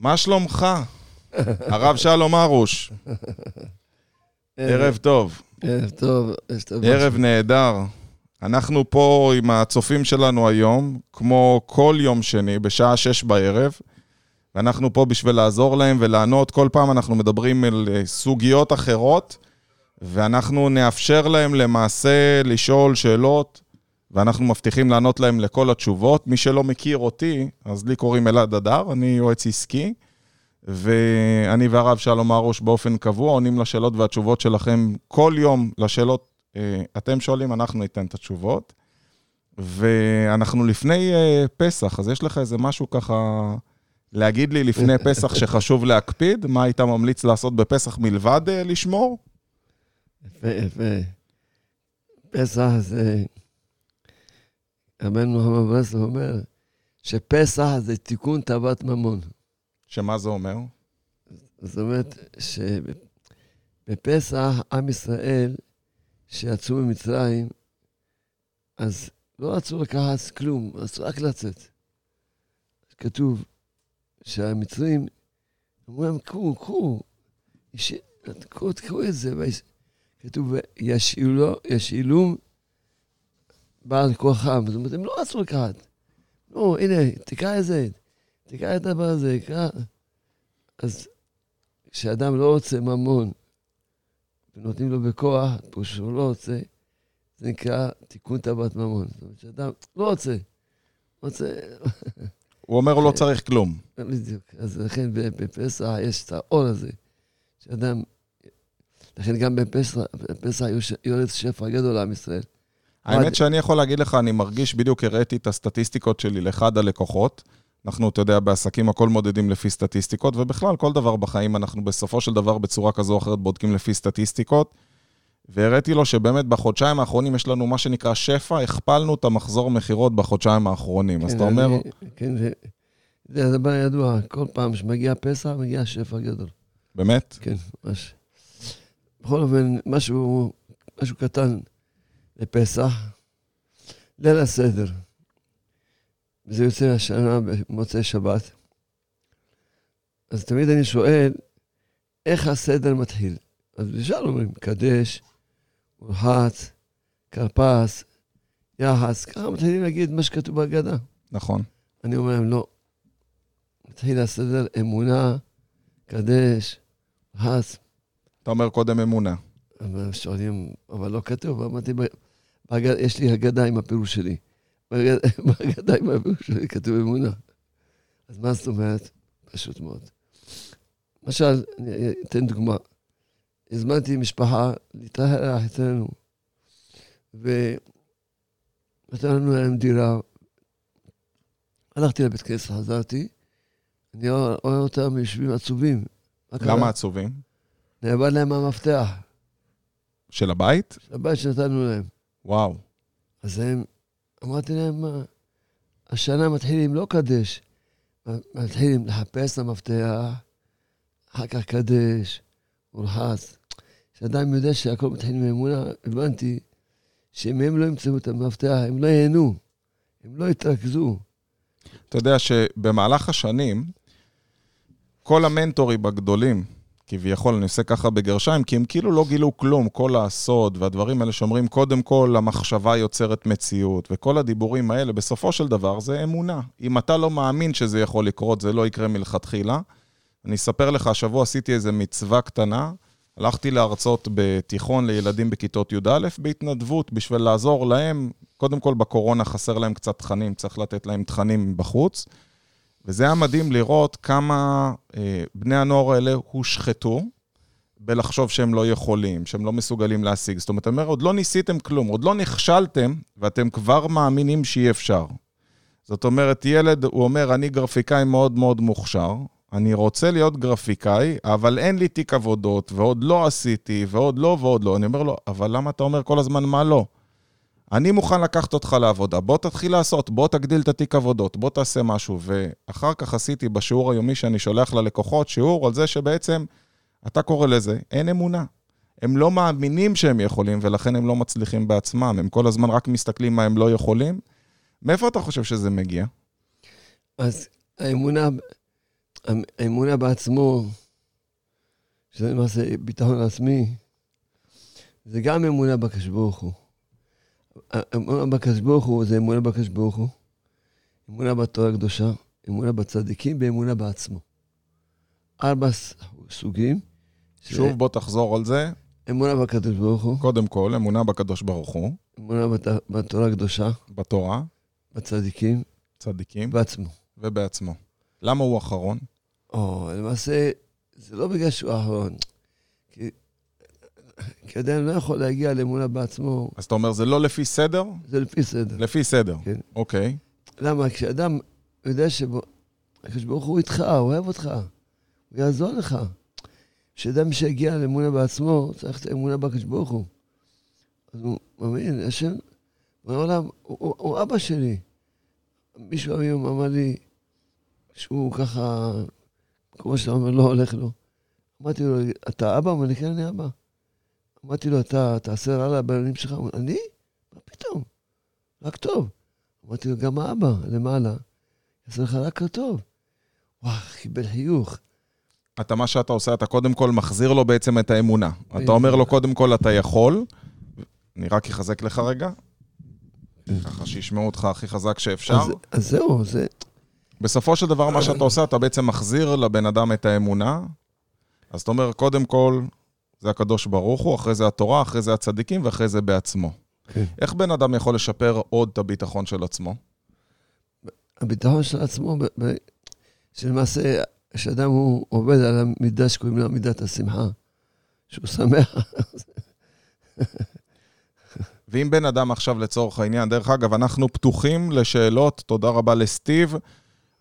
מה שלומך? הרב שלום ארוש. ערב טוב. ערב טוב. ערב נהדר. אנחנו פה עם הצופים שלנו היום, כמו כל יום שני, בשעה שש בערב, ואנחנו פה בשביל לעזור להם ולענות. כל פעם אנחנו מדברים על אה, סוגיות אחרות, ואנחנו נאפשר להם למעשה לשאול שאלות, ואנחנו מבטיחים לענות להם לכל התשובות. מי שלא מכיר אותי, אז לי קוראים אלעד אדר, אני יועץ עסקי. ואני והרב שלום ארוש באופן קבוע עונים לשאלות והתשובות שלכם כל יום לשאלות אה, אתם שואלים, אנחנו ניתן את התשובות. ואנחנו לפני אה, פסח, אז יש לך איזה משהו ככה להגיד לי לפני פסח שחשוב להקפיד? מה היית ממליץ לעשות בפסח מלבד אה, לשמור? יפה, יפה. פסח זה... רבנו מוחמד ברסלב אומר שפסח זה תיקון תאוות ממון. שמה זה אומר? זאת אומרת שבפסח עם ישראל, שיצאו ממצרים, אז לא רצו לקחת כלום, רצו רק לצאת. כתוב שהמצרים אמרו להם, קחו, קחו, קחו, את זה. כתוב, ישאילו בעל כוחם. זאת אומרת, הם לא רצו לקחת. לא, הנה, תקרא את זה, תקרא את הדבר הזה, תקרא. אז כשאדם לא רוצה ממון, ונותנים לו בכוח, פה שהוא לא רוצה, זה נקרא תיקון טבעת ממון. זאת אומרת, שאדם לא רוצה, רוצה... הוא אומר, הוא לא צריך כלום. בדיוק. אז לכן בפסח יש את האור הזה, שאדם... לכן גם בפסח, בפסח יורד שפע גדול לעם ישראל. האמת שאני יכול להגיד לך, אני מרגיש, בדיוק הראיתי את הסטטיסטיקות שלי לאחד הלקוחות. אנחנו, אתה יודע, בעסקים הכל מודדים לפי סטטיסטיקות, ובכלל, כל דבר בחיים אנחנו בסופו של דבר בצורה כזו או אחרת בודקים לפי סטטיסטיקות. והראיתי לו שבאמת בחודשיים האחרונים יש לנו מה שנקרא שפע, הכפלנו את המחזור מכירות בחודשיים האחרונים. כן, אז אתה אומר... כן, זה, זה הדבר ידוע, כל פעם שמגיע פסח, מגיע שפע גדול. באמת? כן, ממש. בכל אופן, משהו, משהו קטן לפסח, ליל הסדר. וזה יוצא השנה במוצאי שבת. אז תמיד אני שואל, איך הסדר מתחיל? אז ישר אומרים, קדש, מורחץ, כרפס, יחס, ככה מתחילים להגיד מה שכתוב בהגדה. נכון. אני אומר להם, לא. מתחיל הסדר אמונה, קדש, מורחץ. אתה אומר קודם אמונה. אבל שואלים, אבל לא כתוב, אמרתי, יש לי הגדה עם הפירוש שלי. בהגדה עם הפירוש שלי כתוב אמונה. אז מה זאת אומרת? פשוט מאוד. למשל, אני אתן דוגמה. הזמנתי משפחה להתארח אצלנו, ונתנו להם דירה. הלכתי לבית כנסת, חזרתי, אני רואה אותם יושבים עצובים. למה עצובים? נאבד להם המפתח. של הבית? של הבית שנתנו להם. וואו. אז הם, אמרתי להם, מה, השנה מתחילים לא קדש, מתחילים לחפש את המפתח, אחר כך קדש, מורחץ. כשאדם יודע שהכל מתחיל מאמונה, הבנתי שאם הם לא ימצאו את המפתח, הם לא ייהנו, הם לא יתרכזו. אתה יודע שבמהלך השנים, כל המנטורים הגדולים, כביכול, אני עושה ככה בגרשיים, כי הם כאילו לא גילו כלום, כל הסוד והדברים האלה שאומרים, קודם כל, המחשבה יוצרת מציאות, וכל הדיבורים האלה, בסופו של דבר, זה אמונה. אם אתה לא מאמין שזה יכול לקרות, זה לא יקרה מלכתחילה. אני אספר לך, השבוע עשיתי איזו מצווה קטנה, הלכתי להרצות בתיכון לילדים בכיתות י"א בהתנדבות, בשביל לעזור להם, קודם כל בקורונה חסר להם קצת תכנים, צריך לתת להם תכנים בחוץ. וזה היה מדהים לראות כמה אה, בני הנוער האלה הושחתו בלחשוב שהם לא יכולים, שהם לא מסוגלים להשיג. זאת אומרת, אומר, עוד לא ניסיתם כלום, עוד לא נכשלתם, ואתם כבר מאמינים שאי אפשר. זאת אומרת, ילד, הוא אומר, אני גרפיקאי מאוד מאוד מוכשר, אני רוצה להיות גרפיקאי, אבל אין לי תיק עבודות, ועוד לא עשיתי, ועוד לא ועוד לא. אני אומר לו, אבל למה אתה אומר כל הזמן מה לא? אני מוכן לקחת אותך לעבודה, בוא תתחיל לעשות, בוא תגדיל את התיק עבודות, בוא תעשה משהו. ואחר כך עשיתי בשיעור היומי שאני שולח ללקוחות, שיעור על זה שבעצם, אתה קורא לזה, אין אמונה. הם לא מאמינים שהם יכולים, ולכן הם לא מצליחים בעצמם. הם כל הזמן רק מסתכלים מה הם לא יכולים. מאיפה אתה חושב שזה מגיע? אז האמונה, האמונה בעצמו, שזה למעשה ביטחון עצמי, זה גם אמונה בקדוש ברוך הוא. אמונה בקדוש ברוך הוא זה אמונה בקדוש ברוך הוא, אמונה בתורה הקדושה, אמונה בצדיקים ואמונה בעצמו. ארבע סוגים. שוב, בוא תחזור על זה. אמונה בקדוש ברוך הוא. קודם כל, אמונה בקדוש ברוך הוא. אמונה בת... בתורה הקדושה. בתורה. בצדיקים. צדיקים. בעצמו. ובעצמו. למה הוא אחרון? או, למעשה, זה לא בגלל שהוא אחרון. כי, אדם לא יכול להגיע לאמונה בעצמו. אז אתה אומר, זה לא לפי סדר? זה לפי סדר. לפי סדר, כן. אוקיי. למה? כשאדם יודע שהקדוש ברוך הוא איתך, הוא אוהב אותך, הוא יעזור לך. כשאדם שיגיע לאמונה בעצמו, צריך את האמונה בקדוש ברוך הוא. אז הוא מאמין, השם, בעולם, הוא, הוא, הוא אבא שלי. מישהו היום אמר לי שהוא ככה, כמו שאתה אומר, לא הולך לו. אמרתי לו, אתה אבא? אמר לי, כן, אני אבא. אמרתי לו, אתה תעשה רע לבנים שלך? אמר, אני? מה פתאום? רק טוב. אמרתי לו, גם האבא למעלה, יעשה לך רק טוב. וואו, קיבל חיוך. אתה, מה שאתה עושה, אתה קודם כל מחזיר לו בעצם את האמונה. אתה אומר לו, קודם כל, אתה יכול. אני רק אחזק לך רגע. ככה שישמעו אותך הכי חזק שאפשר. אז, אז זהו, זה... בסופו של דבר, מה שאתה עושה, אתה בעצם מחזיר לבן אדם את האמונה. אז אתה אומר, קודם כל, זה הקדוש ברוך הוא, אחרי זה התורה, אחרי זה הצדיקים, ואחרי זה בעצמו. כן. איך בן אדם יכול לשפר עוד את הביטחון של עצמו? הביטחון של עצמו, שלמעשה, כשאדם הוא עובד על המידה שקוראים לה מידת השמחה, שהוא שמח, ואם בן אדם עכשיו לצורך העניין, דרך אגב, אנחנו פתוחים לשאלות, תודה רבה לסטיב.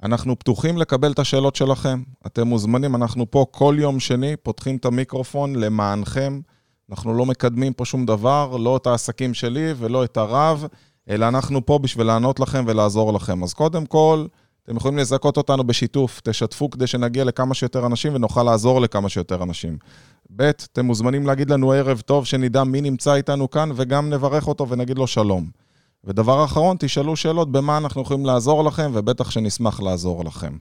אנחנו פתוחים לקבל את השאלות שלכם. אתם מוזמנים, אנחנו פה כל יום שני, פותחים את המיקרופון למענכם. אנחנו לא מקדמים פה שום דבר, לא את העסקים שלי ולא את הרב, אלא אנחנו פה בשביל לענות לכם ולעזור לכם. אז קודם כל, אתם יכולים לזכות אותנו בשיתוף, תשתפו כדי שנגיע לכמה שיותר אנשים ונוכל לעזור לכמה שיותר אנשים. ב', אתם מוזמנים להגיד לנו ערב טוב, שנדע מי נמצא איתנו כאן, וגם נברך אותו ונגיד לו שלום. ודבר אחרון, תשאלו שאלות במה אנחנו יכולים לעזור לכם, ובטח שנשמח לעזור לכם.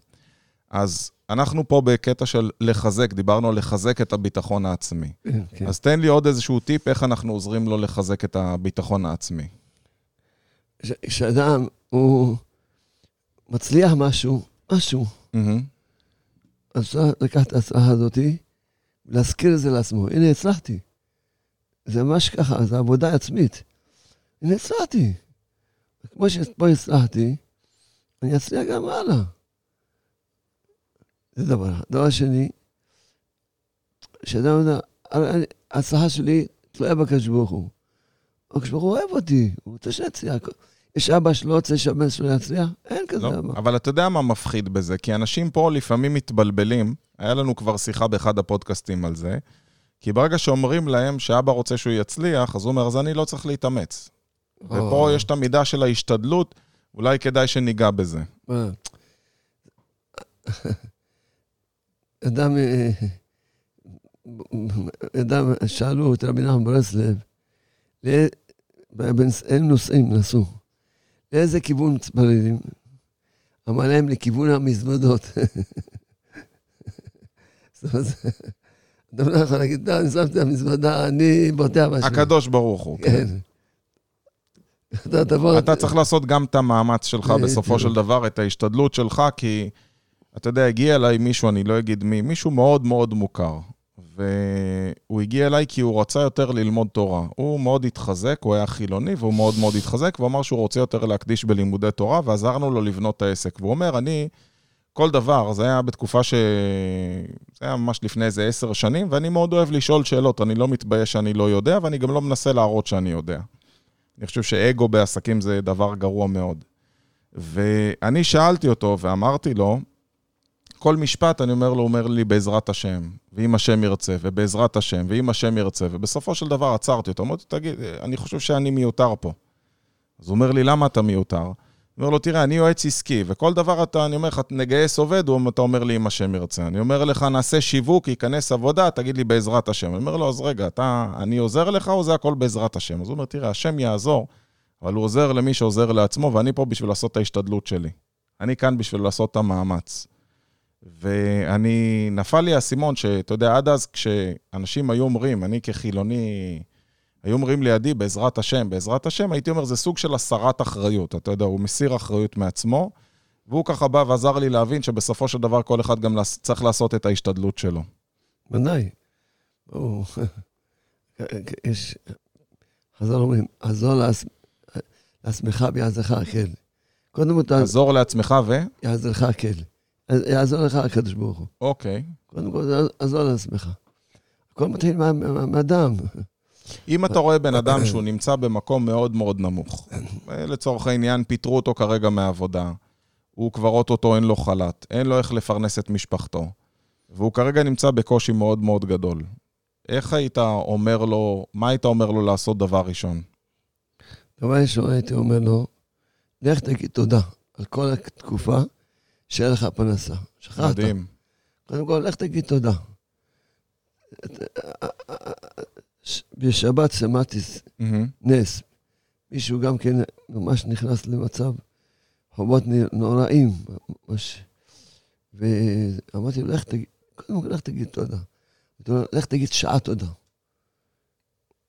אז אנחנו פה בקטע של לחזק, דיברנו על לחזק את הביטחון העצמי. כן. אז תן לי עוד איזשהו טיפ איך אנחנו עוזרים לו לחזק את הביטחון העצמי. כש- כשאדם הוא מצליח משהו, משהו, מהמם. אז אפשר לקחת את ההצלחה הזאתי ולהזכיר את זה לעצמו. הנה, הצלחתי. זה ממש ככה, זו עבודה עצמית. הנה, הצלחתי. כמו שפה הצלחתי, אני אצליח גם הלאה. זה דבר. אחד. דבר שני, שאדם יודע, ההצלחה שלי תלויה בקדוש ברוך הוא. הקדוש ברוך הוא אוהב אותי, הוא רוצה שאצליח. יש אבא שלא רוצה שהבן שלו יצליח? אין כזה לא, אבא. אבל אתה יודע מה מפחיד בזה? כי אנשים פה לפעמים מתבלבלים, היה לנו כבר שיחה באחד הפודקאסטים על זה, כי ברגע שאומרים להם שאבא רוצה שהוא יצליח, אז הוא אומר, אז אני לא צריך להתאמץ. ופה. יש את המידה של ההשתדלות, אולי כדאי שניגע בזה. אדם, אה, אדם, שאלו את רבי נחמן ברסלב, הם נוסעים, נסעו, לאיזה כיוון מתפללים? אמר להם, לכיוון המזוודות. זאת אומרת, אדם לא יכול להגיד, "לא, אני שמתי המזוודה, אני בוטח בשם. הקדוש ברוך הוא. כן. אתה תבוא... אתה צריך לעשות גם את המאמץ שלך. בסופו של דבר, את ההשתדלות שלך, כי אתה יודע, הגיע אליי מישהו, אני לא אגיד מי, מישהו מאוד מאוד מוכר. והוא הגיע אליי כי הוא רצה יותר ללמוד תורה. הוא מאוד התחזק, הוא היה חילוני, והוא מאוד מאוד התחזק, והוא אמר שהוא רוצה יותר להקדיש בלימודי תורה, ועזרנו לו לבנות את העסק. והוא אומר, אני, כל דבר, זה היה בתקופה ש... זה היה ממש לפני איזה עשר שנים, ואני מאוד אוהב לשאול שאלות, אני לא מתבייש שאני לא יודע, ואני גם לא מנסה להראות שאני יודע. אני חושב שאגו בעסקים זה דבר גרוע מאוד. ואני שאלתי אותו ואמרתי לו, כל משפט, אני אומר לו, הוא אומר לי, בעזרת השם, ואם השם ירצה, ובעזרת השם, ואם השם ירצה, ובסופו של דבר עצרתי אותו, אמרתי, תגיד, אני חושב שאני מיותר פה. אז הוא אומר לי, למה אתה מיותר? אומר לו, תראה, אני יועץ עסקי, וכל דבר אתה, אני אומר לך, נגייס עובד, אתה אומר לי, אם השם ירצה. אני אומר לך, נעשה שיווק, ייכנס עבודה, תגיד לי, בעזרת השם. אני אומר לו, אז רגע, אתה, אני עוזר לך, או זה הכל בעזרת השם? אז הוא אומר, תראה, השם יעזור, אבל הוא עוזר למי שעוזר לעצמו, ואני פה בשביל לעשות את ההשתדלות שלי. אני כאן בשביל לעשות את המאמץ. ואני, נפל לי האסימון שאתה יודע, עד אז כשאנשים היו אומרים, אני כחילוני, היו אומרים לידי, בעזרת השם, בעזרת השם, הייתי אומר, זה סוג של הסרת אחריות. אתה יודע, הוא מסיר אחריות מעצמו, והוא ככה בא ועזר לי להבין שבסופו של דבר כל אחד גם צריך לעשות את ההשתדלות שלו. ודאי. ברור. יש, חז"ל אומרים, עזור לעצמך ביעזרך כן. קודם כל... תעזור לעצמך ו? יעזרך כן. יעזור לך הקדוש ברוך הוא. אוקיי. קודם כל, עזור לעצמך. הכל מתחיל מהאדם. אם אתה רואה בן אדם שהוא נמצא במקום מאוד מאוד נמוך, לצורך העניין, פיטרו אותו כרגע מהעבודה, הוא כבר אוטוטו אין לו חל"ת, אין לו איך לפרנס את משפחתו, והוא כרגע נמצא בקושי מאוד מאוד גדול. איך היית אומר לו, מה היית אומר לו לעשות דבר ראשון? דבר ראשון הייתי אומר לו, לך תגיד תודה על כל התקופה שאין לך פרנסה. שכחת. מדהים. קודם כל, לך תגיד תודה. בשבת שמעתי נס. מישהו גם כן ממש נכנס למצב חובות נוראים, ממש. ואמרתי לו, לך תגיד, קודם כל, לך תגיד תודה. לך תגיד שעה תודה.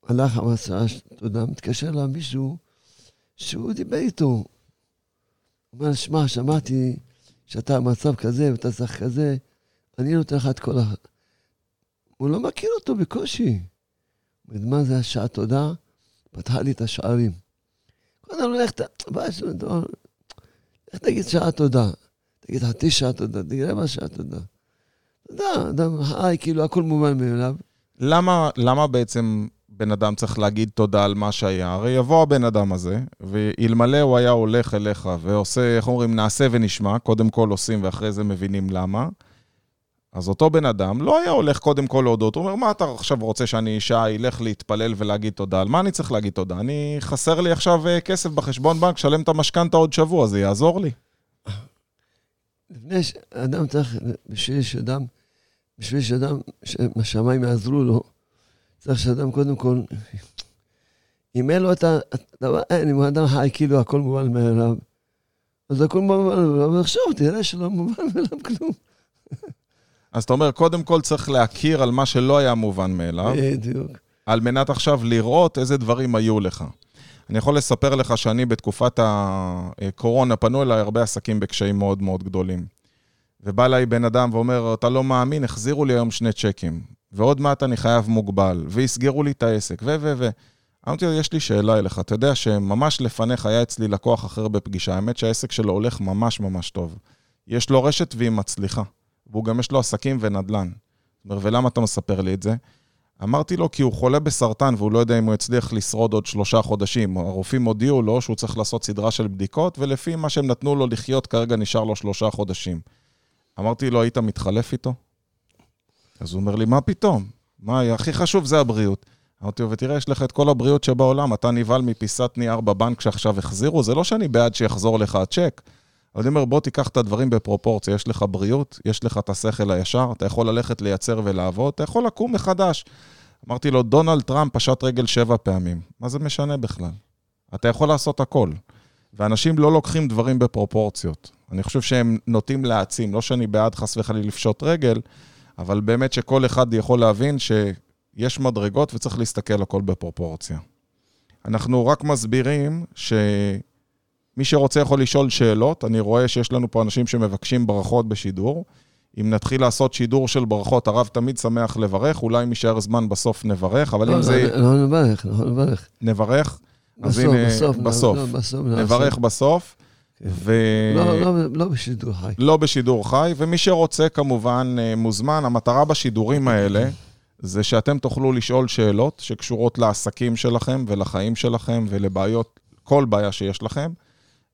הלך, אמר שעה תודה, מתקשר אליו מישהו שהוא דיבר איתו. אומר, שמע, שמעתי שאתה במצב כזה ואתה צריך כזה, אני נותן לך את כל ה... הוא לא מכיר אותו בקושי. מה זה השעה תודה? פתחה לי את השערים. קודם לך, לך תגיד שעה תודה. תגיד חצי שעה תודה, תגיד רבע שעה תודה. תודה, אדם חי, כאילו הכל מובן מאליו. למה, למה בעצם בן אדם צריך להגיד תודה על מה שהיה? הרי יבוא הבן אדם הזה, ואלמלא הוא היה הולך אליך ועושה, איך אומרים, נעשה ונשמע, קודם כל עושים ואחרי זה מבינים למה. אז אותו בן אדם לא היה הולך קודם כל להודות, הוא אומר, מה אתה עכשיו רוצה שאני אישה אלך להתפלל ולהגיד תודה? על מה אני צריך להגיד תודה? אני, חסר לי עכשיו אה, כסף בחשבון בנק, שלם את המשכנתה עוד שבוע, זה יעזור לי. לפני שאדם צריך, בשביל שאדם, בשביל שאדם, שהשמיים יעזרו לו, צריך שאדם קודם כל, אם אין לו את הדבר, אין, אם האדם חי כאילו הכל מובן מאליו, אז הכל מובן מאליו, ועכשיו תראה שלא מובן מאליו כלום. אז אתה אומר, קודם כל צריך להכיר על מה שלא היה מובן מאליו. בדיוק. על מנת עכשיו לראות איזה דברים היו לך. אני יכול לספר לך שאני בתקופת הקורונה, פנו אליי הרבה עסקים בקשיים מאוד מאוד גדולים. ובא אליי בן אדם ואומר, אתה לא מאמין, החזירו לי היום שני צ'קים, ועוד מעט אני חייב מוגבל, ויסגרו לי את העסק, ו... ו... ו... אמרתי לו, יש לי שאלה אליך, אתה יודע שממש לפניך היה אצלי לקוח אחר בפגישה, האמת שהעסק שלו הולך ממש ממש טוב. יש לו רשת והיא מצליחה. והוא גם יש לו עסקים ונדל"ן. אומר, ולמה אתה מספר לי את זה? אמרתי לו, כי הוא חולה בסרטן והוא לא יודע אם הוא יצליח לשרוד עוד שלושה חודשים. הרופאים הודיעו לו שהוא צריך לעשות סדרה של בדיקות, ולפי מה שהם נתנו לו לחיות, כרגע נשאר לו שלושה חודשים. אמרתי לו, היית מתחלף איתו? אז הוא אומר לי, מה פתאום? מה, הכי חשוב זה הבריאות. אמרתי לו, ותראה, יש לך את כל הבריאות שבעולם, אתה נבהל מפיסת נייר בבנק שעכשיו החזירו, זה לא שאני בעד שיחזור לך הצ'ק. אני אומר, בוא תיקח את הדברים בפרופורציה. יש לך בריאות, יש לך את השכל הישר, אתה יכול ללכת לייצר ולעבוד, אתה יכול לקום מחדש. אמרתי לו, דונלד טראמפ פשט רגל שבע פעמים. מה זה משנה בכלל? אתה יכול לעשות הכל. ואנשים לא לוקחים דברים בפרופורציות. אני חושב שהם נוטים להעצים, לא שאני בעד חס וחלילה לפשוט רגל, אבל באמת שכל אחד יכול להבין שיש מדרגות וצריך להסתכל הכל בפרופורציה. אנחנו רק מסבירים ש... מי שרוצה יכול לשאול שאלות, אני רואה שיש לנו פה אנשים שמבקשים ברכות בשידור. אם נתחיל לעשות שידור של ברכות, הרב תמיד שמח לברך, אולי אם יישאר זמן בסוף נברך, אבל אם זה... לא, לא נברך, לא נברך. נברך? אז הנה, בסוף. בסוף. נברך בסוף. כן. ו... לא, לא, לא בשידור חי. לא בשידור חי, ומי שרוצה כמובן אה, מוזמן. המטרה בשידורים האלה זה שאתם תוכלו לשאול שאלות שקשורות לעסקים שלכם ולחיים שלכם ולבעיות, כל בעיה שיש לכם.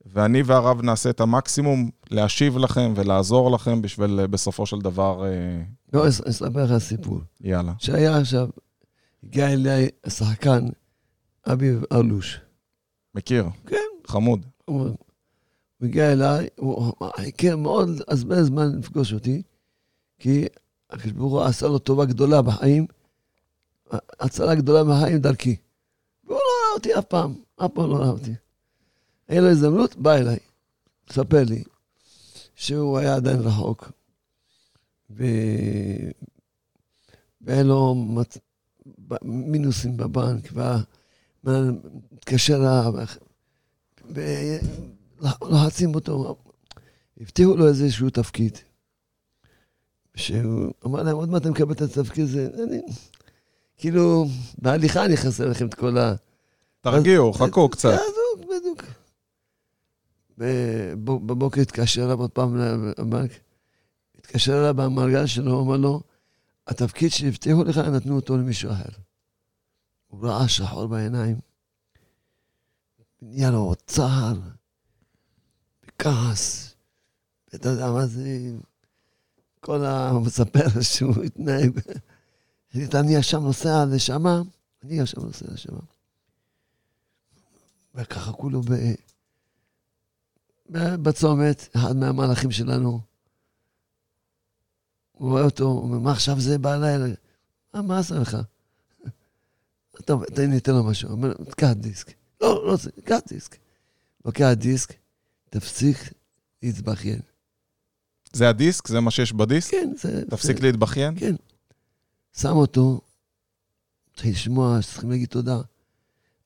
ואני והרב נעשה את המקסימום להשיב לכם ולעזור לכם בשביל אה, בסופו של דבר... אה, לא, אני אספר לך סיפור. יאללה. שהיה עכשיו, הגיע אליי השחקן אביב אלוש. מכיר. כן. חמוד. הוא הגיע אליי, הוא חיכה מאוד הרבה זמן לפגוש אותי, כי הקדוש ברוך הוא עשה לו טובה גדולה בחיים, הצלה גדולה בחיים דרכי. והוא לא ראה אותי אף פעם, אף פעם לא ראה אותי. אין לו הזדמנות, בא אליי, מספר לי שהוא היה עדיין רחוק. ו... והיה לו מצ... מינוסים בבנק, ומתקשר אליו, ולוחצים אותו. הבטיחו לו איזשהו תפקיד. שהוא אמר להם, עוד מעט אני מקבל את התפקיד הזה. אני, כאילו, בהליכה אני חסר לכם את כל ה... תרגיעו, חכו קצת. בדיוק. בבוקר התקשר אליו עוד פעם לבנק, התקשר אליו במרגל שלו, אמר לו, התפקיד שהבטיחו לך, נתנו אותו למישהו אחר. הוא ראה שחור בעיניים, נהיה לו צער, וכעס, ואתה יודע מה זה, כל המספר שהוא התנהג. החליט, אני עכשיו נוסע לשמה, אני עכשיו נוסע לשמה. וככה כולו ב... בצומת, אחד מהמהלכים שלנו, הוא רואה אותו, הוא אומר, מה עכשיו זה בלילה? מה, מה עשה לך? טוב, תן לי, תן לו משהו. הוא אומר, קח דיסק. לא, לא, קח דיסק. לוקח דיסק, תפסיק להתבכיין. זה הדיסק? זה מה שיש בדיסק? כן, זה... תפסיק זה, להתבכיין? כן. שם אותו, התחיל לשמוע שצריכים להגיד תודה.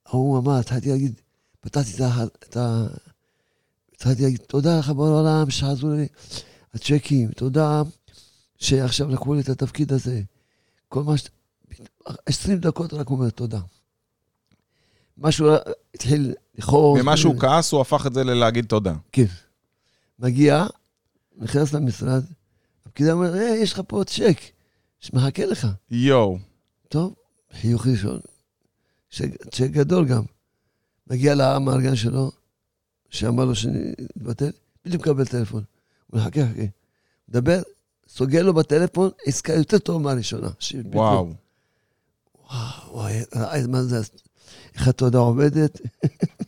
ההוא אמר, התחלתי להגיד, פתחתי את. התחלתי להגיד, תודה לך בעולם שעזרו לי הצ'קים, תודה שעכשיו לקחו לי את התפקיד הזה. כל מה ש... 20 דקות רק אומר תודה. משהו התחיל לכעוס. ממה שהוא כעס, הוא הפך את זה ללהגיד תודה. כן. מגיע, נכנס למשרד, הפקידה אומר, היי, יש לך פה צ'ק, שמחכה לך. יואו. טוב, חיוך ראשון. צ'ק גדול גם. מגיע למארגן שלו, שאמר לו שנתבטל, בדיוק מקבל טלפון. הוא מחכה, חכה. מדבר, סוגר לו בטלפון, עסקה יותר טובה מהראשונה. וואו. וואו, וואי, מה זה, איך התודה עובדת.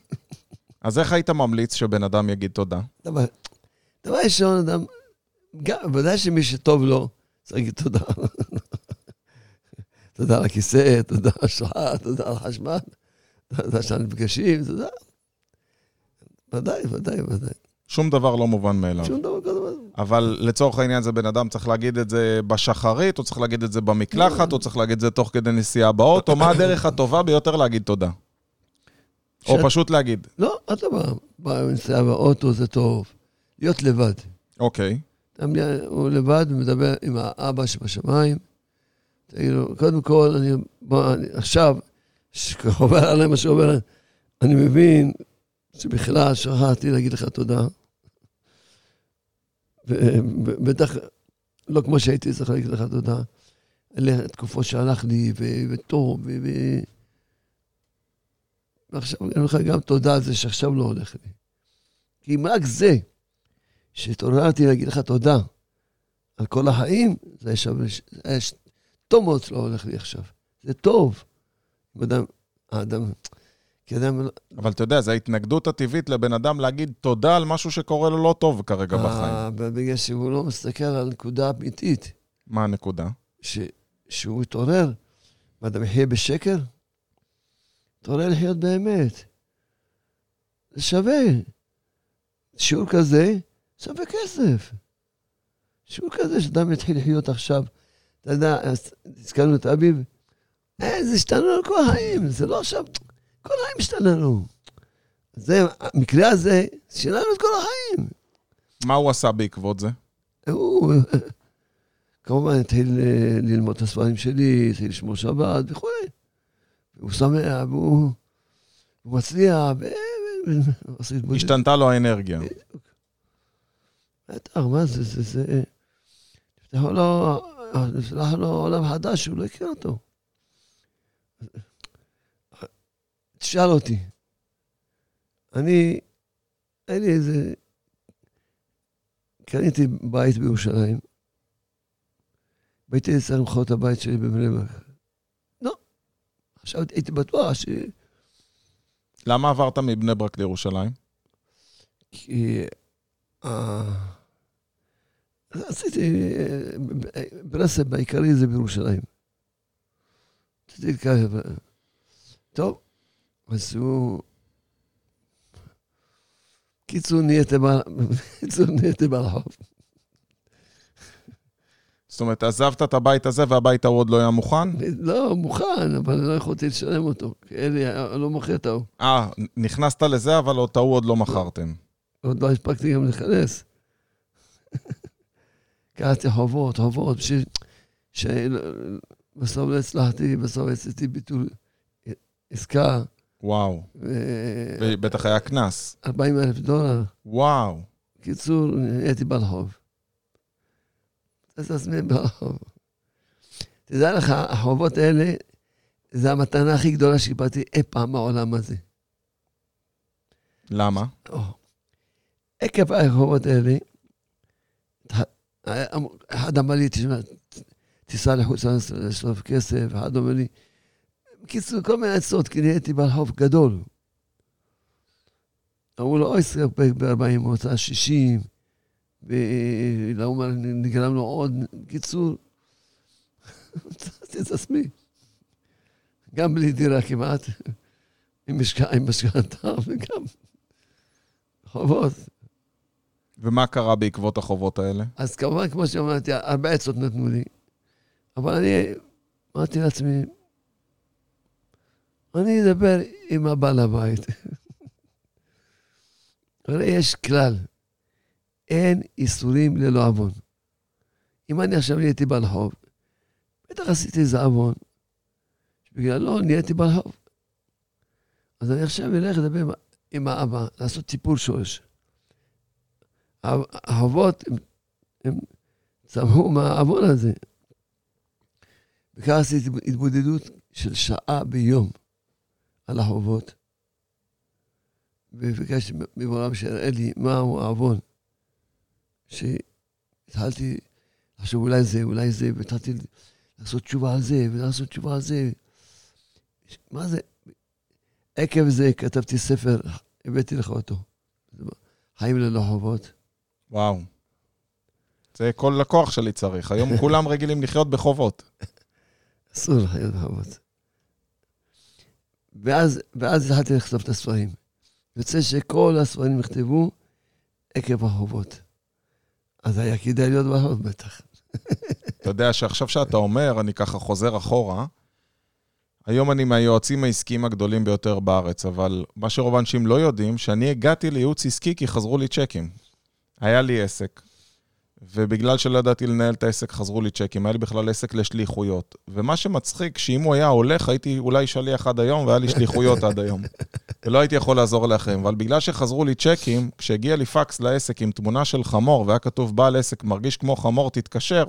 אז איך היית ממליץ שבן אדם יגיד תודה? דבר, דבר ראשון, אדם, ודאי שמי שטוב לו, צריך להגיד תודה. תודה על הכיסא, תודה על השעה, תודה על החשמל, תודה שאנחנו נפגשים, תודה. ודאי, ודאי, ודאי. שום דבר לא מובן מאליו. שום דבר כזה. אבל לצורך העניין זה בן אדם צריך להגיד את זה בשחרית, או צריך להגיד את זה במקלחת, או צריך להגיד את זה תוך כדי נסיעה באוטו, מה הדרך הטובה ביותר להגיד תודה? או פשוט להגיד. לא, אתה בא, בנסיעה באוטו זה טוב. להיות לבד. אוקיי. הוא לבד ומדבר עם האבא שבשמיים. תגיד לו, קודם כל, אני, בוא, אני, עכשיו, שעובר עליי מה שעובר עליי, אני מבין שבכלל שכחתי להגיד לך תודה. ובטח לא כמו שהייתי צריך להגיד לך תודה. אלה תקופות שהלך לי, וטוב, ו... ועכשיו אני אומר לך גם תודה על זה שעכשיו לא הולך לי. כי אם רק זה, שהתעוררתי להגיד לך תודה על כל החיים, זה שווה, טוב מאוד שלא הולך לי עכשיו. זה טוב. אדם, האדם, כי אדם... אבל אתה יודע, זו ההתנגדות הטבעית לבן אדם להגיד תודה על משהו שקורה לו לא טוב כרגע אה, בחיים. בגלל שהוא לא מסתכל על נקודה אמיתית. מה הנקודה? ש, שהוא יתעורר, ואדם יחיה בשקר, תעורר לחיות באמת. זה שווה. שיעור כזה שווה כסף. שיעור כזה שאדם יתחיל לחיות עכשיו. אתה יודע, הזכרנו את אביב, אה, זה השתנה לנו כל החיים, זה לא עכשיו, כל החיים השתנה לנו. זה, המקרה הזה, שינה לנו את כל החיים. מה הוא עשה בעקבות זה? הוא כמובן התחיל אה, ללמוד את הספרים שלי, התחיל לשמור שבת וכו'. הוא שמח, והוא מצליח, השתנתה לו האנרגיה. בטח, מה זה, זה, זה... נפתח לו עולם חדש שהוא לא הכיר אותו. תשאל אותי. אני, אין לי איזה... קניתי בית בירושלים, והייתי צריך למכור את הבית שלי בבני ברק. לא. עכשיו הייתי בטוח ש... למה עברת מבני ברק לירושלים? כי... אה, עשיתי... ברסב בעיקרי זה בירושלים. רציתי ככה... טוב, אז הוא... קיצור, נהייתי בעל... קיצור, נהייתי בעל חוב. זאת אומרת, עזבת את הבית הזה והבית ההוא עוד לא היה מוכן? לא, מוכן, אבל לא יכולתי לשלם אותו. אלי לא מוכר את ההוא. אה, נכנסת לזה, אבל את ההוא עוד לא מכרתם. עוד לא הספקתי גם להיכנס. קראתי חובות, חובות, בשביל שבסוף לא הצלחתי, בסוף עשיתי ביטול עסקה. וואו. בטח היה קנס. 40 אלף דולר. וואו. קיצור, הייתי ברחוב. את עצמי ברחוב. תדע לך, החובות האלה, זה המתנה הכי גדולה שקיבלתי אי פעם בעולם הזה. למה? עקב החובות האלה, אחד אמר לי, תשמע, תיסע לחוץ לארץ לשלוף כסף, אחד אומר לי, בקיצור, כל מיני עצות, כי נהייתי ברחוב גדול. אמרו לו, אוי, ספק ב-40, הוא רוצה 60, ולאומר נגרם לו עוד. בקיצור, מצאתי את עצמי. גם בלי דירה כמעט, עם משכנתה וגם חובות. ומה קרה בעקבות החובות האלה? אז כמובן, כמו שאמרתי, הרבה עצות נתנו לי. אבל אני אמרתי לעצמי, אני אדבר עם הבעל הבית. הרי יש כלל, אין איסורים ללא עוון. אם אני עכשיו נהייתי ברחוב, בטח עשיתי איזה עוון, שבגללו נהייתי ברחוב. אז אני עכשיו אלך לדבר עם האבא, לעשות טיפול שורש. החובות, הם, הם צמחו מהעוון הזה. וכך עשיתי התבודדות של שעה ביום על החובות. וביקשתי ממורם שיראה לי מהו העוון. שהתחלתי לחשוב אולי זה, אולי זה, והתחלתי לעשות תשובה על זה, ולעשות תשובה על זה. מה זה? עקב זה כתבתי ספר, הבאתי לך אותו. חיים ללא חובות. וואו. זה כל לקוח שלי צריך. היום כולם רגילים לחיות בחובות. אסור לחיות בחובות. ואז, ואז התחלתי לכתוב את הספרים. יוצא שכל הספרים נכתבו עקב החובות. אז היה כדאי להיות בחובות בטח. אתה יודע שעכשיו שאתה אומר, אני ככה חוזר אחורה, היום אני מהיועצים העסקיים הגדולים ביותר בארץ, אבל מה שרוב האנשים לא יודעים, שאני הגעתי לייעוץ עסקי כי חזרו לי צ'קים. היה לי עסק, ובגלל שלא ידעתי לנהל את העסק, חזרו לי צ'קים. היה לי בכלל עסק לשליחויות. ומה שמצחיק, שאם הוא היה הולך, הייתי אולי שליח עד היום, והיה לי שליחויות עד היום. ולא הייתי יכול לעזור לאחרים. אבל בגלל שחזרו לי צ'קים, כשהגיע לי פקס לעסק עם תמונה של חמור, והיה כתוב, בעל עסק מרגיש כמו חמור, תתקשר,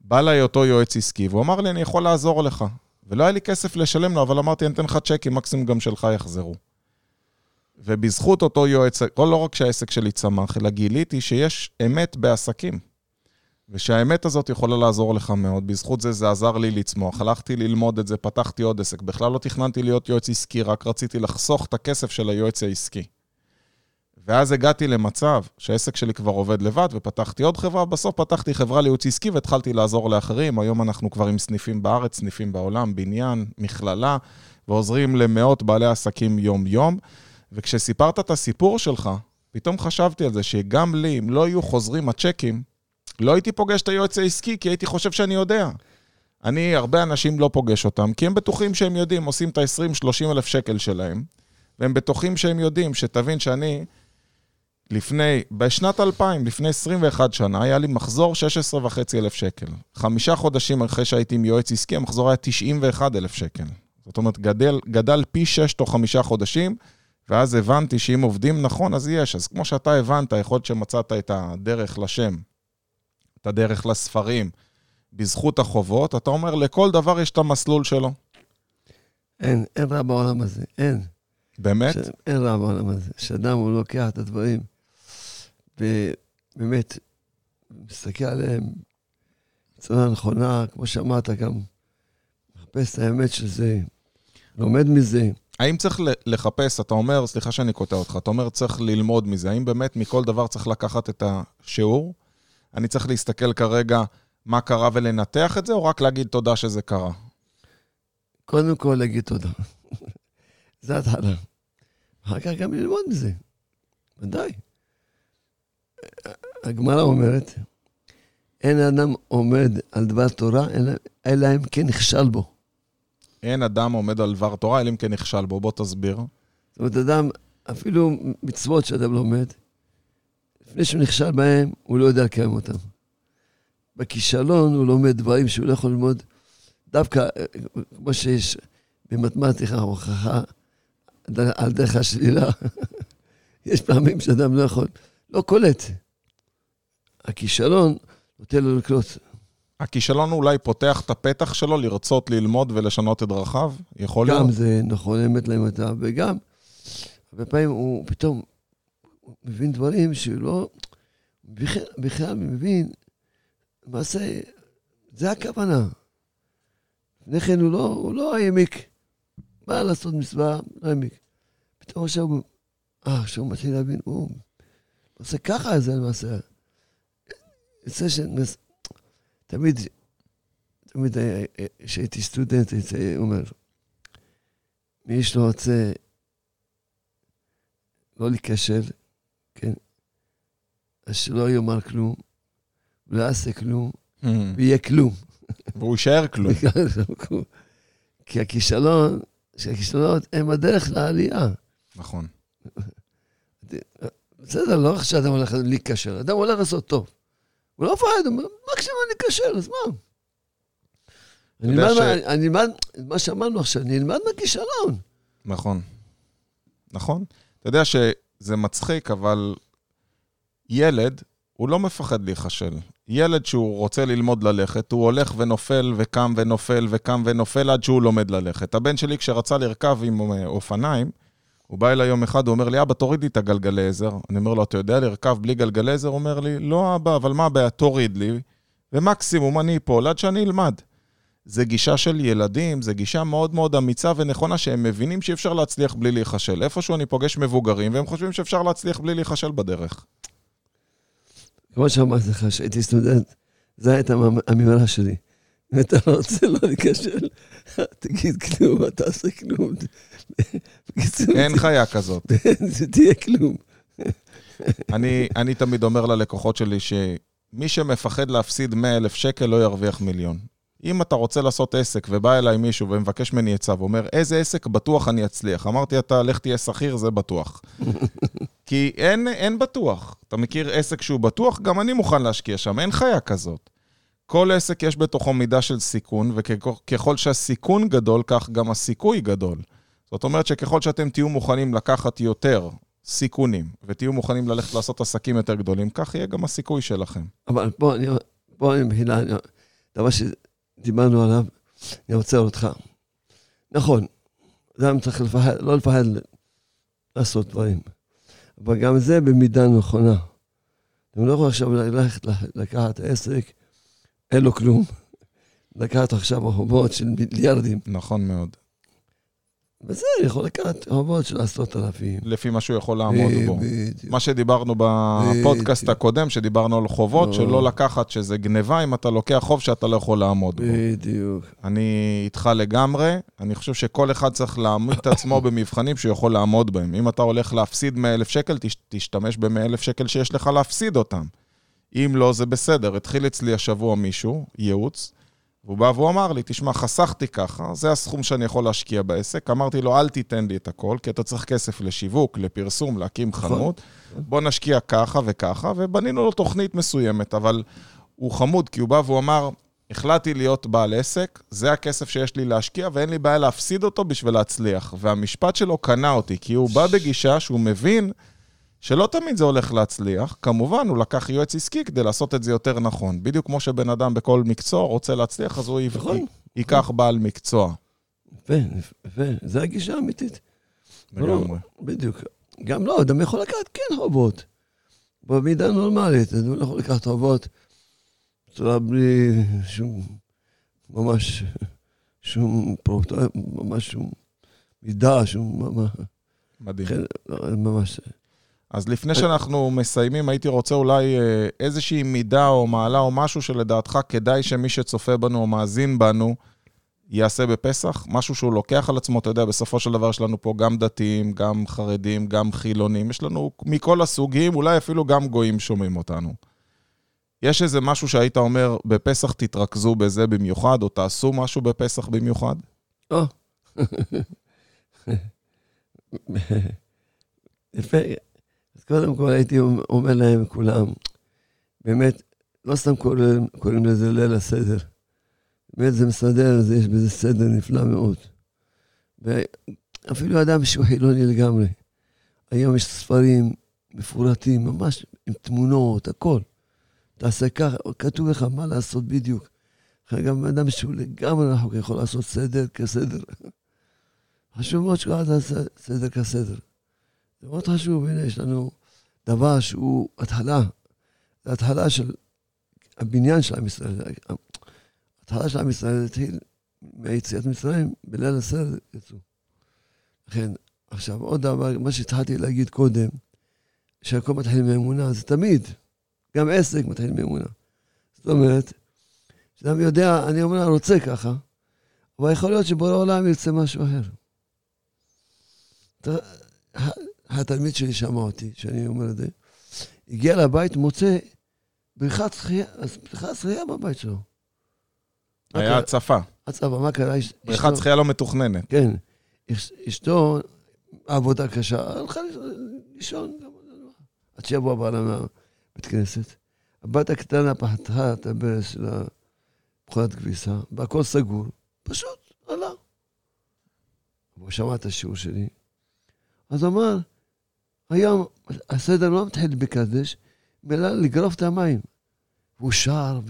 בא אליי אותו יועץ עסקי, והוא אמר לי, אני יכול לעזור לך. ולא היה לי כסף לשלם לו, אבל אמרתי, אני אתן לך צ'קים, מקסימום גם שלך יחזרו. ובזכות אותו יועץ, לא רק שהעסק שלי צמח, אלא גיליתי שיש אמת בעסקים. ושהאמת הזאת יכולה לעזור לך מאוד. בזכות זה, זה עזר לי לצמוח. הלכתי ללמוד את זה, פתחתי עוד עסק. בכלל לא תכננתי להיות יועץ עסקי, רק רציתי לחסוך את הכסף של היועץ העסקי. ואז הגעתי למצב שהעסק שלי כבר עובד לבד, ופתחתי עוד חברה, בסוף פתחתי חברה לייעוץ עסקי והתחלתי לעזור לאחרים. היום אנחנו כבר עם סניפים בארץ, סניפים בעולם, בניין, מכללה, ועוזרים למאות בעלי עסקים יום-יום. וכשסיפרת את הסיפור שלך, פתאום חשבתי על זה שגם לי, אם לא יהיו חוזרים הצ'קים, לא הייתי פוגש את היועץ העסקי, כי הייתי חושב שאני יודע. אני, הרבה אנשים לא פוגש אותם, כי הם בטוחים שהם יודעים, עושים את ה-20-30 אלף שקל שלהם, והם בטוחים שהם יודעים, שתבין שאני, לפני, בשנת 2000, לפני 21 שנה, היה לי מחזור 16 וחצי אלף שקל. חמישה חודשים אחרי שהייתי עם יועץ עסקי, המחזור היה 91 אלף שקל. זאת אומרת, גדל, גדל פי 6 תוך חמישה חודשים, ואז הבנתי שאם עובדים נכון, אז יש. אז כמו שאתה הבנת, יכול להיות שמצאת את הדרך לשם, את הדרך לספרים, בזכות החובות, אתה אומר, לכל דבר יש את המסלול שלו. אין, אין רע בעולם הזה, אין. באמת? ש... אין רע בעולם הזה. שאדם הוא לוקח את הדברים, ובאמת, מסתכל עליהם בצורה נכונה, כמו שאמרת, גם מחפש את האמת של זה, לומד מזה. האם צריך לחפש, אתה אומר, סליחה שאני קוטע אותך, אתה אומר צריך ללמוד מזה, האם באמת מכל דבר צריך לקחת את השיעור? אני צריך להסתכל כרגע מה קרה ולנתח את זה, או רק להגיד תודה שזה קרה? קודם כל להגיד תודה. זה התחלה. אחר כך גם ללמוד מזה. ודאי. הגמרא אומרת, אין אדם עומד על דבר תורה, אלא, אם כן נכשל בו. אין אדם עומד על דבר תורה, אלא אם כן נכשל בו. בוא תסביר. זאת אומרת, אדם, אפילו מצוות שאדם לומד, לפני שהוא נכשל בהם, הוא לא יודע לקיים אותם. בכישלון הוא לומד דברים שהוא לא יכול ללמוד, דווקא כמו שיש במתמטיקה הוכחה על דרך השלילה. יש פעמים שאדם לא יכול, לא קולט. הכישלון נותן לו לקלוט. הכישלון אולי פותח את הפתח שלו לרצות ללמוד ולשנות את דרכיו? יכול גם להיות? גם זה נכון אמת לאמתה, וגם, הרבה פעמים הוא פתאום מבין דברים שהוא לא... בכלל, בכלל מבין, למעשה, זה הכוונה. לפני כן הוא לא, הוא לא העמיק. בא לעשות מצווה, לא העמיק. פתאום עכשיו הוא, אה, עכשיו הוא מתחיל להבין, הוא, למעשה ככה זה למעשה. יוצא ש... תמיד, תמיד כשהייתי סטודנט, הייתי אומר, מי שלא רוצה לא להיכשל, כן, אז שלא יאמר כלום, ולא יעשה כלום, Hmm. ויהיה כלום. והוא יישאר כלום. כי הכישלון, שהכישלונות הם הדרך לעלייה. נכון. בסדר, לא איך שאדם הולך להיכשל, אדם הולך לעשות טוב. הוא לא מפחד, הוא אומר, מקסימום אני אכשל, אז מה? אני אלמד, ש... אני אלמד, מה שאמרנו עכשיו, אני אלמד מהכישלון. נכון. נכון. אתה יודע שזה מצחיק, אבל ילד, הוא לא מפחד להיכשל. ילד שהוא רוצה ללמוד ללכת, הוא הולך ונופל וקם ונופל וקם ונופל עד שהוא לומד ללכת. הבן שלי, כשרצה לרכב עם אופניים, הוא בא אליי יום אחד, הוא אומר לי, אבא, תוריד לי את הגלגלי עזר. אני אומר לו, אתה יודע לרכב בלי גלגלי עזר? הוא אומר לי, לא, אבא, אבל מה הבעיה? תוריד לי, ומקסימום אני אפול עד שאני אלמד. זה גישה של ילדים, זה גישה מאוד מאוד אמיצה ונכונה, שהם מבינים שאי אפשר להצליח בלי להיכשל. איפשהו אני פוגש מבוגרים, והם חושבים שאפשר להצליח בלי להיכשל בדרך. כמו שאמרתי לך, כשהייתי סטודנט, זו הייתה המימרה שלי. אם אתה לא רוצה לא להיכשל, תגיד כלום, אל תעשה כלום. אין חיה כזאת. תהיה כלום. אני, אני תמיד אומר ללקוחות שלי שמי שמפחד להפסיד 100 אלף שקל לא ירוויח מיליון. אם אתה רוצה לעשות עסק ובא אליי מישהו ומבקש ממני עצה ואומר, איזה עסק בטוח אני אצליח? אמרתי, אתה לך תהיה שכיר, זה בטוח. כי אין, אין בטוח. אתה מכיר עסק שהוא בטוח? גם אני מוכן להשקיע שם, אין חיה כזאת. כל עסק יש בתוכו מידה של סיכון, וככל שהסיכון גדול, כך גם הסיכוי גדול. זאת אומרת שככל שאתם תהיו מוכנים לקחת יותר סיכונים, ותהיו מוכנים ללכת לעשות עסקים יותר גדולים, כך יהיה גם הסיכוי שלכם. אבל פה אני, פה אני מחילה, דבר שדיברנו עליו, אני עוצר אותך. נכון, אדם צריך לפחד, לא לפחד לעשות דברים, אבל גם זה במידה נכונה. אתם לא יכולים עכשיו ללכת לקחת עסק, אין לו כלום. לקחת עכשיו חובות של מיליארדים. נכון מאוד. וזה יכול לקחת חובות של עשרות אלפים. לפי מה שהוא יכול לעמוד בו. בדיוק. מה שדיברנו בפודקאסט הקודם, שדיברנו על חובות, לא. שלא לקחת שזה גניבה אם אתה לוקח חוב שאתה לא יכול לעמוד בו. בדיוק. אני איתך לגמרי, אני חושב שכל אחד צריך להעמיד את עצמו במבחנים שהוא יכול לעמוד בהם. אם אתה הולך להפסיד 100,000 שקל, תשתמש ב-100,000 שקל שיש לך להפסיד אותם. אם לא, זה בסדר. התחיל אצלי השבוע מישהו, ייעוץ, והוא בא והוא אמר לי, תשמע, חסכתי ככה, זה הסכום שאני יכול להשקיע בעסק. אמרתי לו, אל תיתן לי את הכל, כי אתה צריך כסף לשיווק, לפרסום, להקים חנות. בוא נשקיע ככה וככה, ובנינו לו תוכנית מסוימת, אבל הוא חמוד, כי הוא בא והוא אמר, החלטתי להיות בעל עסק, זה הכסף שיש לי להשקיע, ואין לי בעיה להפסיד אותו בשביל להצליח. והמשפט שלו קנה אותי, כי הוא בא בגישה שהוא מבין שלא תמיד זה הולך להצליח. כמובן, הוא לקח יועץ עסקי כדי לעשות את זה יותר נכון. בדיוק כמו שבן אדם בכל מקצוע רוצה להצליח, אז הוא נכון. ייקח בעל מקצוע. יפה, יפה. זה הגישה האמיתית. לגמרי. בדיוק. גם לא, אדם יכול לקחת כן חובות. במידה נורמלית, אדם יכול לקחת חובות בצורה בלי שום, ממש, שום פרוטו, ממש שום מידה, שום, ממש. מדהים. כן, ממש. אז לפני שאנחנו מסיימים, הייתי רוצה אולי אה, איזושהי מידה או מעלה או משהו שלדעתך כדאי שמי שצופה בנו או מאזין בנו יעשה בפסח? משהו שהוא לוקח על עצמו, אתה יודע, בסופו של דבר יש לנו פה גם דתיים, גם חרדים, גם חילונים, יש לנו מכל הסוגים, אולי אפילו גם גויים שומעים אותנו. יש איזה משהו שהיית אומר, בפסח תתרכזו בזה במיוחד, או תעשו משהו בפסח במיוחד? או. יפה. אז קודם כל הייתי אומר להם, כולם, באמת, לא סתם קוראים, קוראים לזה ליל הסדר. באמת זה מסדר, זה, יש בזה סדר נפלא מאוד. ואפילו אדם שהוא חילוני לגמרי. היום יש ספרים מפורטים, ממש עם תמונות, הכל. תעשה ככה, כתוב לך מה לעשות בדיוק. גם אדם שהוא לגמרי רחוק יכול לעשות סדר כסדר. חשוב מאוד שהוא יעשה סדר כסדר. זה מאוד חשוב, הנה, יש לנו דבר שהוא התחלה, זה התחלה של הבניין של עם ישראל. התחלה של עם ישראל התחיל מיציאת מצרים, בליל הסדר יצאו. לכן, עכשיו, עוד דבר, מה שהתחלתי להגיד קודם, שהכל מתחיל מאמונה, זה תמיד, גם עסק מתחיל מאמונה. זאת אומרת, שאדם יודע, אני אומר, רוצה ככה, אבל יכול להיות שבורא העולם ירצה משהו אחר. התלמיד שלי שמע אותי, שאני אומר את זה, הגיע לבית, מוצא בריכת שחייה, בריכת שחייה בבית שלו. היה הצפה. הצפה, מה קרה? בריכת שחייה לא מתוכננת. כן. אשתו, עבודה קשה, הלכה לישון, עד שיבוא הבעלה מהבית כנסת. הבת הקטנה פחתה את הברס של מכונת כביסה, והכל סגור, פשוט עלה. הוא שמע את השיעור שלי, אז אמר, היום הסדר לא מתחיל בקדש, אלא לגרוף את המים. והוא שר,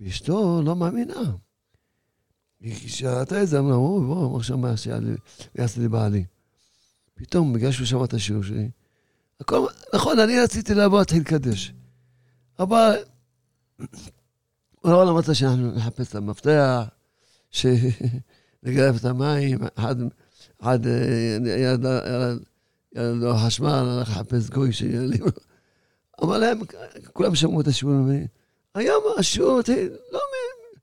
ואשתו לא מאמינה. היא שאלתה את זה, אמרה, בוא, בוא, מה שיעשה לי בעלי. פתאום, בגלל שהוא שמע את השיעור שלי, הכל, נכון, אני רציתי לבוא להתחיל לקדש. אבל לא מצא שאנחנו נחפש את המפתח, שנגרף את המים, אחד, אחד יד לו חשמל, הלך לחפש גוי שיהיה לי. אמר להם, כולם שמעו את השיעור ממני. היום השיעור מתחיל, לא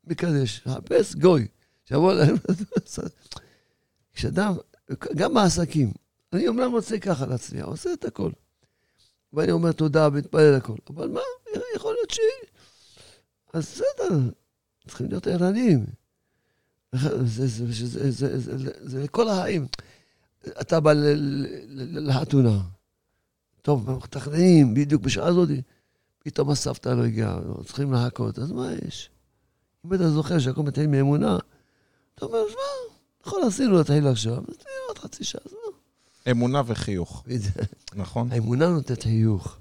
מקדש, לחפש גוי. שיבוא להם, כשאדם, גם בעסקים, אני אומנם רוצה ככה להצליח, עושה את הכל. ואני אומר תודה ומתפלל הכל. אבל מה, יכול להיות ש... אז בסדר, צריכים להיות ערניים. זה לכל החיים. אתה בא לחתונה, טוב, מתכננים, בדיוק בשעה הזאת, פתאום הסבתא לא הגיעה, צריכים לחכות, אז מה יש? אם אתה זוכר שהכל מתחיל מאמונה, אתה אומר, שמע, נכון, עשינו להתחיל עכשיו, אז תהיה עוד חצי שעה, אז מה? אמונה וחיוך. נכון? האמונה נותנת חיוך.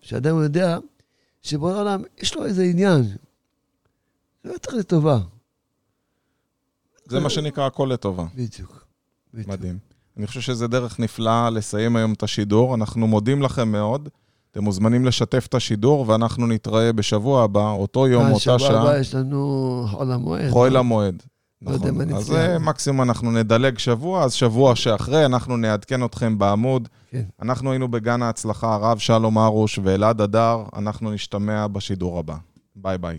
שאדם יודע שבורא העולם, יש לו איזה עניין. זה בטח לטובה. זה מה שנקרא הכל לטובה. בדיוק. מדהים. אני חושב שזה דרך נפלאה לסיים היום את השידור. אנחנו מודים לכם מאוד. אתם מוזמנים לשתף את השידור, ואנחנו נתראה בשבוע הבא, אותו יום, אותה שעה. בשבוע הבא יש לנו חול המועד. חול המועד. נכון. אז מקסימום אנחנו נדלג שבוע, אז שבוע שאחרי אנחנו נעדכן אתכם בעמוד. כן. אנחנו היינו בגן ההצלחה, הרב שלום ארוש ואלעד אדר, אנחנו נשתמע בשידור הבא. ביי ביי.